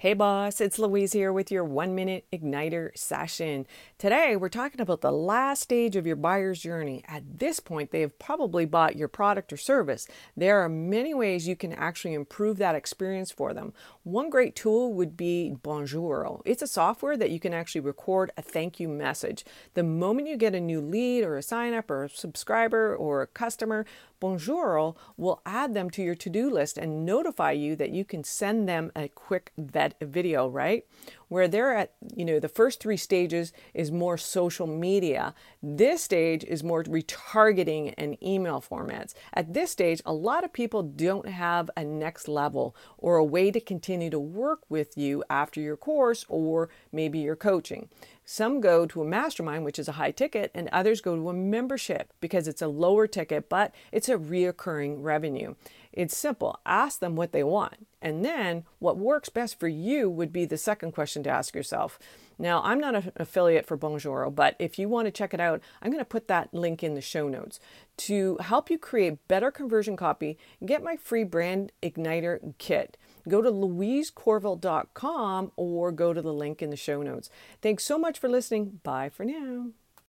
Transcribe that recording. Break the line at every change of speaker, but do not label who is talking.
Hey boss, it's Louise here with your one minute igniter session. Today we're talking about the last stage of your buyer's journey. At this point, they have probably bought your product or service. There are many ways you can actually improve that experience for them. One great tool would be Bonjoro. It's a software that you can actually record a thank you message. The moment you get a new lead or a sign up or a subscriber or a customer, Bonjoro will add them to your to do list and notify you that you can send them a quick vet video, right? Where they're at, you know, the first three stages is more social media. This stage is more retargeting and email formats. At this stage, a lot of people don't have a next level or a way to continue to work with you after your course or maybe your coaching. Some go to a mastermind, which is a high ticket, and others go to a membership because it's a lower ticket, but it's a reoccurring revenue. It's simple. Ask them what they want. And then what works best for you would be the second question to ask yourself. Now, I'm not an affiliate for Bonjoro, but if you want to check it out, I'm going to put that link in the show notes to help you create better conversion copy get my free brand igniter kit go to louisecorville.com or go to the link in the show notes. Thanks so much for listening. Bye for now.